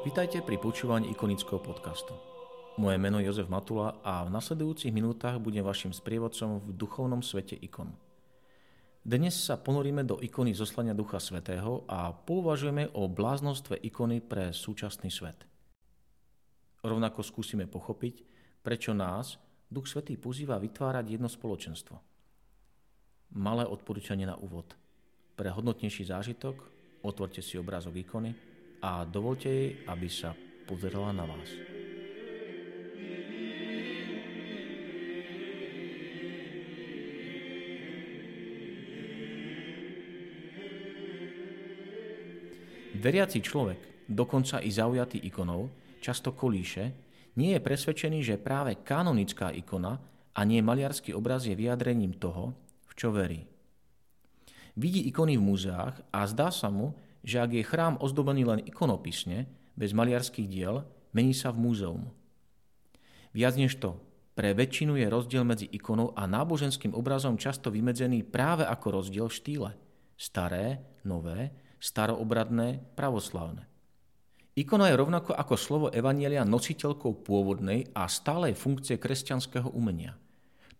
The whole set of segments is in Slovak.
Vítajte pri počúvaní ikonického podcastu. Moje meno je Jozef Matula a v nasledujúcich minútach budem vašim sprievodcom v duchovnom svete ikon. Dnes sa ponoríme do ikony zoslania Ducha Svetého a pouvažujeme o bláznostve ikony pre súčasný svet. Rovnako skúsime pochopiť, prečo nás Duch Svetý pozýva vytvárať jedno spoločenstvo. Malé odporúčanie na úvod. Pre hodnotnejší zážitok otvorte si obrázok ikony a dovolte jej, aby sa pozerala na vás. Veriaci človek, dokonca i zaujatý ikonou, často kolíše, nie je presvedčený, že práve kanonická ikona a nie maliarský obraz je vyjadrením toho, v čo verí. Vidí ikony v múzeách a zdá sa mu, že ak je chrám ozdobený len ikonopisne, bez maliarských diel, mení sa v múzeum. Viac než to, pre väčšinu je rozdiel medzi ikonou a náboženským obrazom často vymedzený práve ako rozdiel v štýle. Staré, nové, staroobradné, pravoslavné. Ikona je rovnako ako slovo Evanielia nositeľkou pôvodnej a stálej funkcie kresťanského umenia.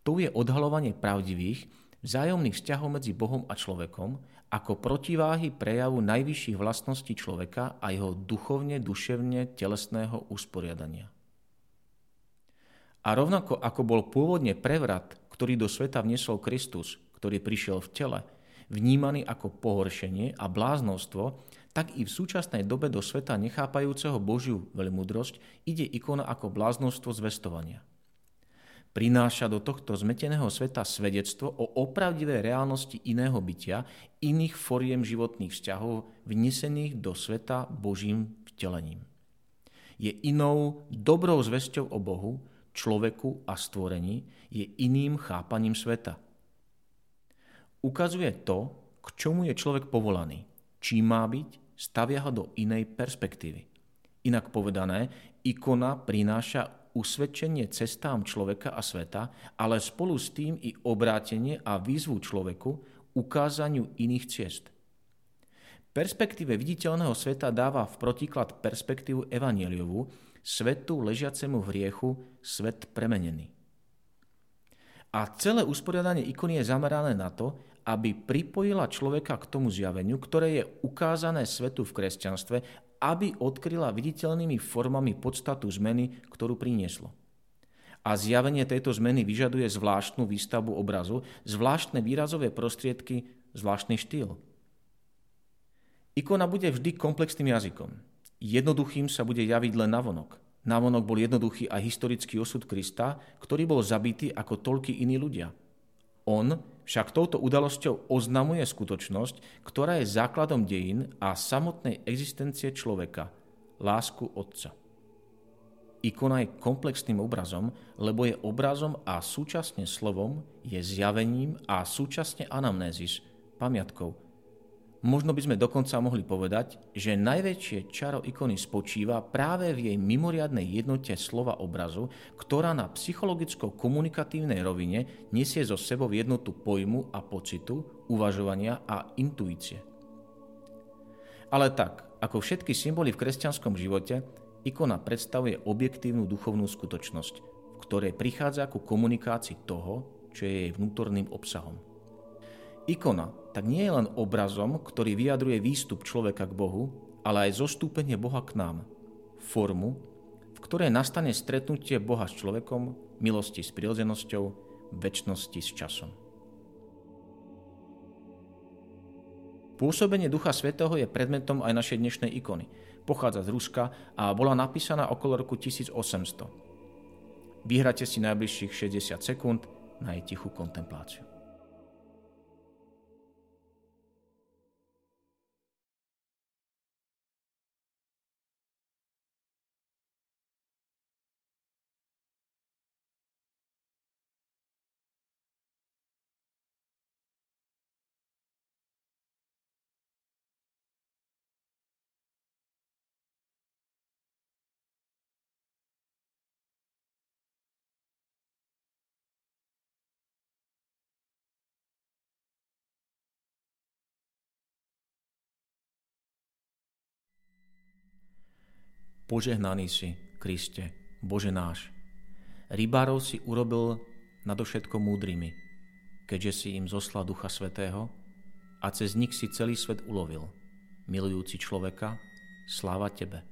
Tu je odhalovanie pravdivých, vzájomných vzťahov medzi Bohom a človekom ako protiváhy prejavu najvyšších vlastností človeka a jeho duchovne, duševne, telesného usporiadania. A rovnako ako bol pôvodne prevrat, ktorý do sveta vnesol Kristus, ktorý prišiel v tele, vnímaný ako pohoršenie a bláznostvo, tak i v súčasnej dobe do sveta nechápajúceho Božiu veľmudrosť ide ikona ako bláznostvo zvestovania prináša do tohto zmeteného sveta svedectvo o opravdivej reálnosti iného bytia, iných foriem životných vzťahov vnesených do sveta Božím vtelením. Je inou dobrou zväzťou o Bohu, človeku a stvorení, je iným chápaním sveta. Ukazuje to, k čomu je človek povolaný, čím má byť, stavia ho do inej perspektívy. Inak povedané, ikona prináša usvedčenie cestám človeka a sveta, ale spolu s tým i obrátenie a výzvu človeku ukázaniu iných ciest. Perspektíve viditeľného sveta dáva v protiklad perspektívu evanieliovu, svetu ležiacemu v hriechu, svet premenený. A celé usporiadanie ikony je zamerané na to, aby pripojila človeka k tomu zjaveniu, ktoré je ukázané svetu v kresťanstve aby odkryla viditeľnými formami podstatu zmeny, ktorú prinieslo. A zjavenie tejto zmeny vyžaduje zvláštnu výstavbu obrazu, zvláštne výrazové prostriedky, zvláštny štýl. Ikona bude vždy komplexným jazykom. Jednoduchým sa bude javiť len navonok. Navonok bol jednoduchý aj historický osud Krista, ktorý bol zabitý ako toľky iní ľudia. On však touto udalosťou oznamuje skutočnosť, ktorá je základom dejín a samotnej existencie človeka, lásku Otca. Ikona je komplexným obrazom, lebo je obrazom a súčasne slovom, je zjavením a súčasne anamnézis, pamiatkou, Možno by sme dokonca mohli povedať, že najväčšie čaro ikony spočíva práve v jej mimoriadnej jednote slova obrazu, ktorá na psychologicko-komunikatívnej rovine nesie zo sebou jednotu pojmu a pocitu, uvažovania a intuície. Ale tak, ako všetky symboly v kresťanskom živote, ikona predstavuje objektívnu duchovnú skutočnosť, v ktorej prichádza ku komunikácii toho, čo je jej vnútorným obsahom. Ikona tak nie je len obrazom, ktorý vyjadruje výstup človeka k Bohu, ale aj zostúpenie Boha k nám. Formu, v ktorej nastane stretnutie Boha s človekom, milosti s prirodzenosťou, väčšnosti s časom. Pôsobenie Ducha Svetého je predmetom aj našej dnešnej ikony. Pochádza z Ruska a bola napísaná okolo roku 1800. Vyhrate si najbližších 60 sekúnd na jej tichú kontempláciu. Požehnaný si, Kriste, Bože náš. Rybárov si urobil nadovšetko múdrymi, keďže si im zoslal Ducha Svetého a cez nich si celý svet ulovil. Milujúci človeka, sláva Tebe.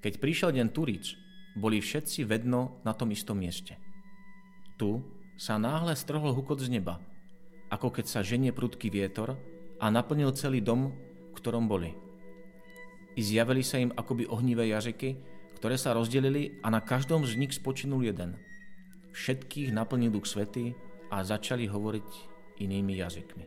Keď prišiel deň Turíc, boli všetci vedno na tom istom mieste. Tu sa náhle strhol hukot z neba – ako keď sa ženie prudký vietor a naplnil celý dom, v ktorom boli. I zjavili sa im akoby ohnivé jazyky, ktoré sa rozdelili a na každom z nich spočinul jeden. Všetkých naplnil Duch Svety a začali hovoriť inými jazykmi.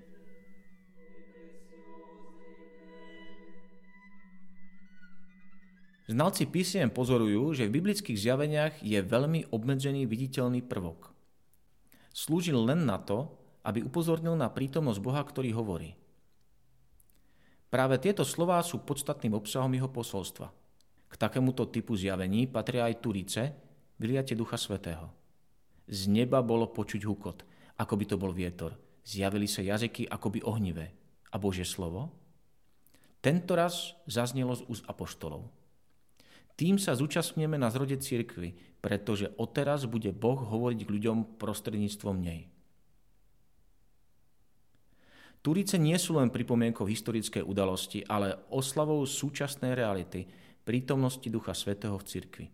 Znalci písiem pozorujú, že v biblických zjaveniach je veľmi obmedzený viditeľný prvok. Slúžil len na to, aby upozornil na prítomnosť Boha, ktorý hovorí. Práve tieto slová sú podstatným obsahom jeho posolstva. K takémuto typu zjavení patria aj Turice, vyliate Ducha Svetého. Z neba bolo počuť hukot, ako by to bol vietor. Zjavili sa jazyky akoby ohnivé. A Božie slovo? Tento raz zaznelo z úst apoštolov. Tým sa zúčastňujeme na zrode cirkvy, pretože odteraz bude Boh hovoriť k ľuďom prostredníctvom nej. Turice nie sú len pripomienkou historickej udalosti, ale oslavou súčasnej reality, prítomnosti Ducha Svetého v cirkvi.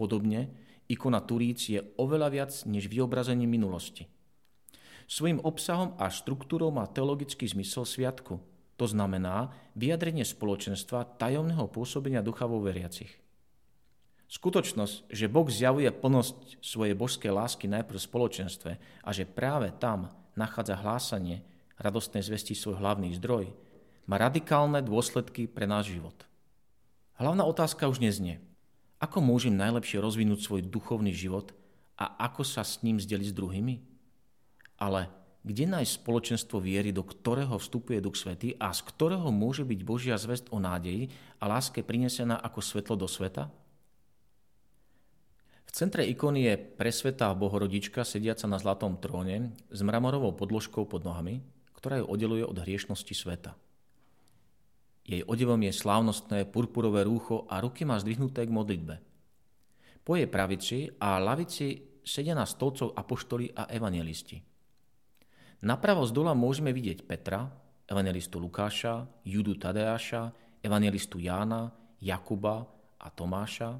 Podobne, ikona Turíc je oveľa viac než vyobrazenie minulosti. Svojim obsahom a štruktúrou má teologický zmysel sviatku, to znamená vyjadrenie spoločenstva tajomného pôsobenia ducha vo veriacich. Skutočnosť, že Boh zjavuje plnosť svojej božskej lásky najprv v spoločenstve a že práve tam nachádza hlásanie radostnej zvesti svoj hlavný zdroj, má radikálne dôsledky pre náš život. Hlavná otázka už neznie, ako môžem najlepšie rozvinúť svoj duchovný život a ako sa s ním zdeliť s druhými? Ale kde nájsť spoločenstvo viery, do ktorého vstupuje Duch Svety a z ktorého môže byť Božia zväzť o nádeji a láske prinesená ako svetlo do sveta? V centre ikony je presvetá bohorodička sediaca na zlatom tróne s mramorovou podložkou pod nohami, ktorá ju oddeluje od hriešnosti sveta. Jej odevom je slávnostné purpurové rúcho a ruky má zdvihnuté k modlitbe. Po jej pravici a lavici sedia na stolcov apoštoli a evangelisti. Napravo z dola môžeme vidieť Petra, evangelistu Lukáša, Judu Tadeáša, evangelistu Jána, Jakuba a Tomáša.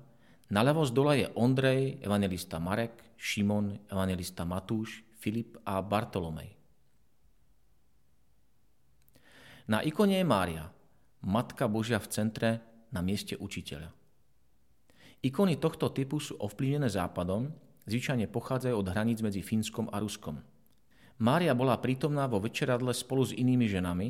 Naľavo z dola je Ondrej, evangelista Marek, Šimon, evangelista Matúš, Filip a Bartolomej. Na ikone je Mária, Matka Božia v centre na mieste učiteľa. Ikony tohto typu sú ovplyvnené západom, zvyčajne pochádzajú od hraníc medzi Fínskom a Ruskom. Mária bola prítomná vo večeradle spolu s inými ženami,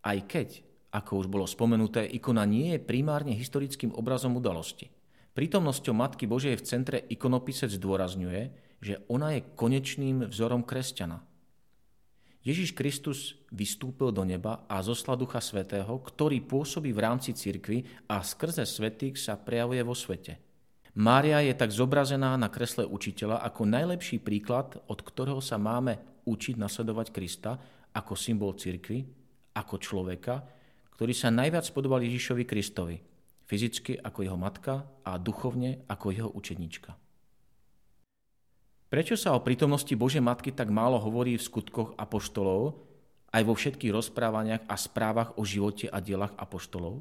aj keď, ako už bolo spomenuté, ikona nie je primárne historickým obrazom udalosti. Prítomnosťou Matky Božej v centre ikonopisec zdôrazňuje, že ona je konečným vzorom kresťana – Ježiš Kristus vystúpil do neba a zoslal Ducha Svetého, ktorý pôsobí v rámci cirkvy a skrze svetých sa prejavuje vo svete. Mária je tak zobrazená na kresle učiteľa ako najlepší príklad, od ktorého sa máme učiť nasledovať Krista ako symbol cirkvy, ako človeka, ktorý sa najviac podobal Ježišovi Kristovi, fyzicky ako jeho matka a duchovne ako jeho učenička. Prečo sa o prítomnosti Božej Matky tak málo hovorí v skutkoch apoštolov, aj vo všetkých rozprávaniach a správach o živote a dielach apoštolov?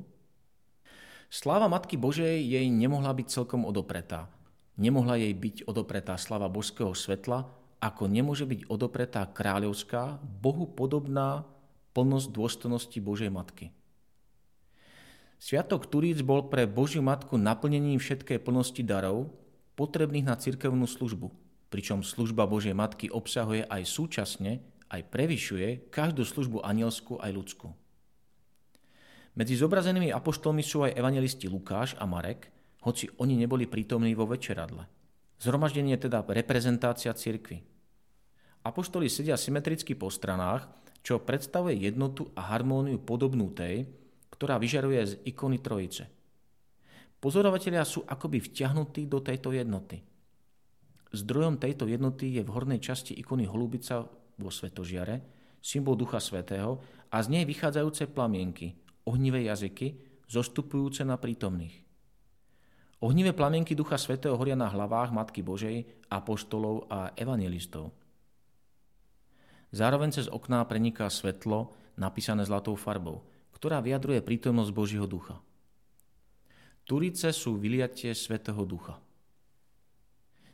Sláva Matky Božej jej nemohla byť celkom odopretá. Nemohla jej byť odopretá sláva božského svetla, ako nemôže byť odopretá kráľovská, Bohu podobná plnosť dôstojnosti Božej Matky. Sviatok Turíc bol pre Božiu Matku naplnením všetkej plnosti darov, potrebných na cirkevnú službu – pričom služba Božej Matky obsahuje aj súčasne, aj prevyšuje každú službu anielskú aj ľudskú. Medzi zobrazenými apoštolmi sú aj evangelisti Lukáš a Marek, hoci oni neboli prítomní vo večeradle. Zhromaždenie teda reprezentácia cirkvy. Apoštoli sedia symetricky po stranách, čo predstavuje jednotu a harmóniu podobnú tej, ktorá vyžaruje z ikony Trojice. Pozorovatelia sú akoby vťahnutí do tejto jednoty – Zdrojom tejto jednoty je v hornej časti ikony holubica vo svetožiare, symbol Ducha Svetého, a z nej vychádzajúce plamienky, ohnivé jazyky, zostupujúce na prítomných. Ohnivé plamienky Ducha Svetého horia na hlavách Matky Božej, apoštolov a evangelistov. Zároveň cez okná preniká svetlo, napísané zlatou farbou, ktorá vyjadruje prítomnosť Božieho ducha. Turice sú vyliatie Svetého ducha.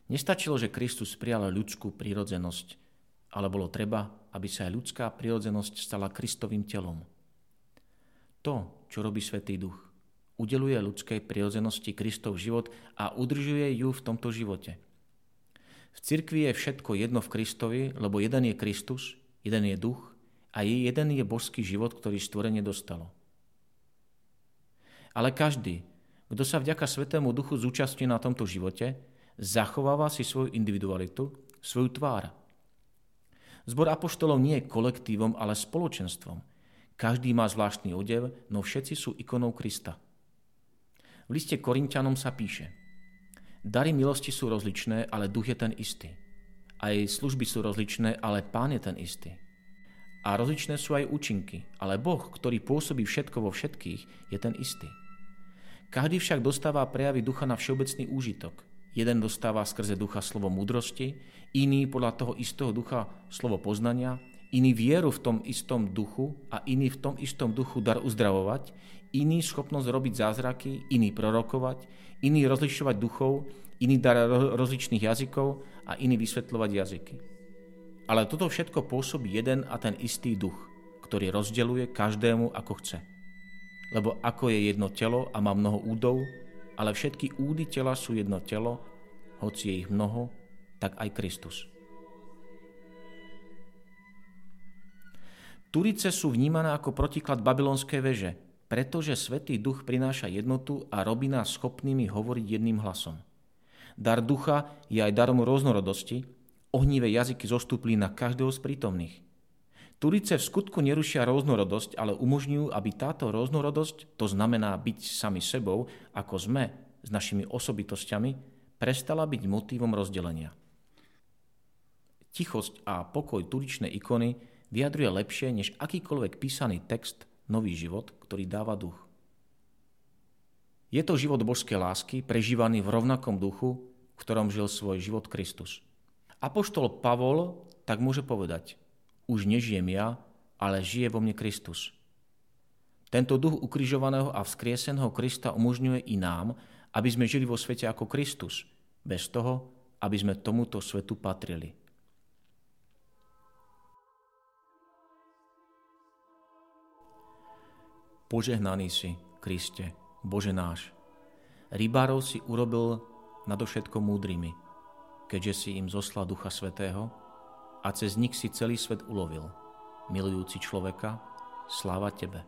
Nestačilo, že Kristus prijal ľudskú prírodzenosť, ale bolo treba, aby sa aj ľudská prírodzenosť stala Kristovým telom. To, čo robí Svetý duch, udeluje ľudskej prírodzenosti Kristov život a udržuje ju v tomto živote. V cirkvi je všetko jedno v Kristovi, lebo jeden je Kristus, jeden je duch a jeden je božský život, ktorý stvorenie dostalo. Ale každý, kto sa vďaka Svetému Duchu zúčastní na tomto živote, zachováva si svoju individualitu, svoju tvár. Zbor apoštolov nie je kolektívom, ale spoločenstvom. Každý má zvláštny odev, no všetci sú ikonou Krista. V liste Korintianom sa píše Dary milosti sú rozličné, ale duch je ten istý. Aj služby sú rozličné, ale pán je ten istý. A rozličné sú aj účinky, ale Boh, ktorý pôsobí všetko vo všetkých, je ten istý. Každý však dostáva prejavy ducha na všeobecný úžitok – Jeden dostáva skrze ducha slovo múdrosti, iný podľa toho istého ducha slovo poznania, iný vieru v tom istom duchu a iný v tom istom duchu dar uzdravovať, iný schopnosť robiť zázraky, iný prorokovať, iný rozlišovať duchov, iný dar rozličných jazykov a iný vysvetľovať jazyky. Ale toto všetko pôsobí jeden a ten istý duch, ktorý rozdeluje každému ako chce. Lebo ako je jedno telo a má mnoho údov, ale všetky údy tela sú jedno telo, hoci je ich mnoho, tak aj Kristus. Turice sú vnímané ako protiklad babylonskej veže, pretože Svetý duch prináša jednotu a robí nás schopnými hovoriť jedným hlasom. Dar ducha je aj darom rôznorodosti, ohnivé jazyky zostúpli na každého z prítomných. Turice v skutku nerušia rôznorodosť, ale umožňujú, aby táto rôznorodosť, to znamená byť sami sebou, ako sme, s našimi osobitosťami, prestala byť motívom rozdelenia. Tichosť a pokoj turičnej ikony vyjadruje lepšie než akýkoľvek písaný text nový život, ktorý dáva duch. Je to život božskej lásky, prežívaný v rovnakom duchu, v ktorom žil svoj život Kristus. Apoštol Pavol tak môže povedať – už nežijem ja, ale žije vo mne Kristus. Tento duch ukrižovaného a vzkrieseného Krista umožňuje i nám, aby sme žili vo svete ako Kristus, bez toho, aby sme tomuto svetu patrili. Požehnaný si, Kriste, Bože náš. Rybárov si urobil nadovšetko múdrymi, keďže si im zoslal Ducha Svetého, a cez nich si celý svet ulovil. Milujúci človeka, sláva Tebe.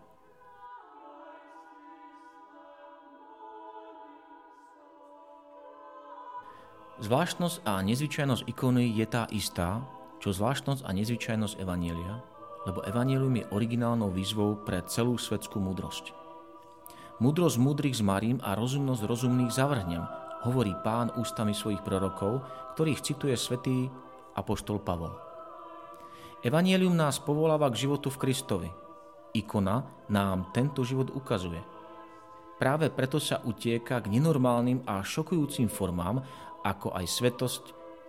Zvláštnosť a nezvyčajnosť ikony je tá istá, čo zvláštnosť a nezvyčajnosť Evanielia, lebo Evanielium je originálnou výzvou pre celú svetskú múdrosť. Múdrosť múdrych zmarím a rozumnosť rozumných zavrhnem, hovorí pán ústami svojich prorokov, ktorých cituje svätý apoštol Pavol. Evangelium nás povoláva k životu v Kristovi. Ikona nám tento život ukazuje. Práve preto sa utieka k nenormálnym a šokujúcim formám, ako aj svetosť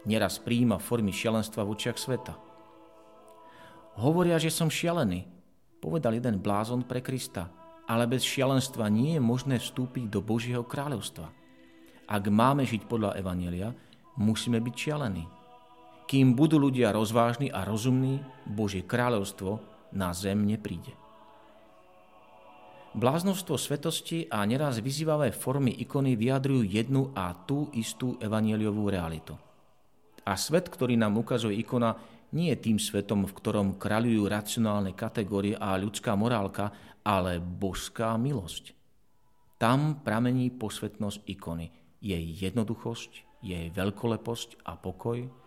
neraz príjima formy šialenstva v očiach sveta. Hovoria, že som šialený, povedal jeden blázon pre Krista, ale bez šialenstva nie je možné vstúpiť do Božieho kráľovstva. Ak máme žiť podľa Evanielia, musíme byť šialení. Kým budú ľudia rozvážni a rozumní, Božie kráľovstvo na zem nepríde. Bláznostvo svetosti a neraz vyzývavé formy ikony vyjadrujú jednu a tú istú evanieliovú realitu. A svet, ktorý nám ukazuje ikona, nie je tým svetom, v ktorom kráľujú racionálne kategórie a ľudská morálka, ale božská milosť. Tam pramení posvetnosť ikony, jej jednoduchosť, jej veľkoleposť a pokoj,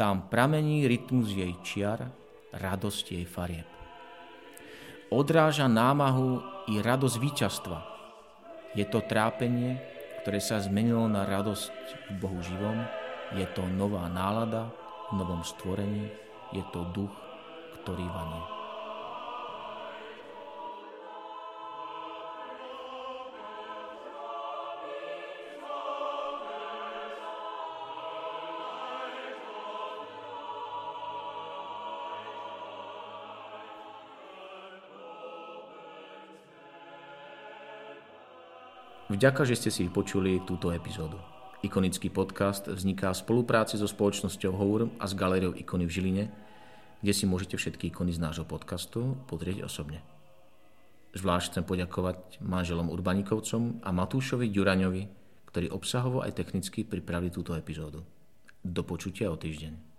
tam pramení rytmus jej čiar, radosť jej farieb. Odráža námahu i radosť víťazstva. Je to trápenie, ktoré sa zmenilo na radosť v Bohu živom. Je to nová nálada v novom stvorení. Je to duch, ktorývanie. Vďaka, že ste si vypočuli túto epizódu. Ikonický podcast vzniká v spolupráci so spoločnosťou Hour a s galériou Ikony v Žiline, kde si môžete všetky ikony z nášho podcastu pozrieť osobne. Zvlášť chcem poďakovať manželom Urbanikovcom a Matúšovi Ďuraňovi, ktorí obsahovo aj technicky pripravili túto epizódu. Do počutia o týždeň.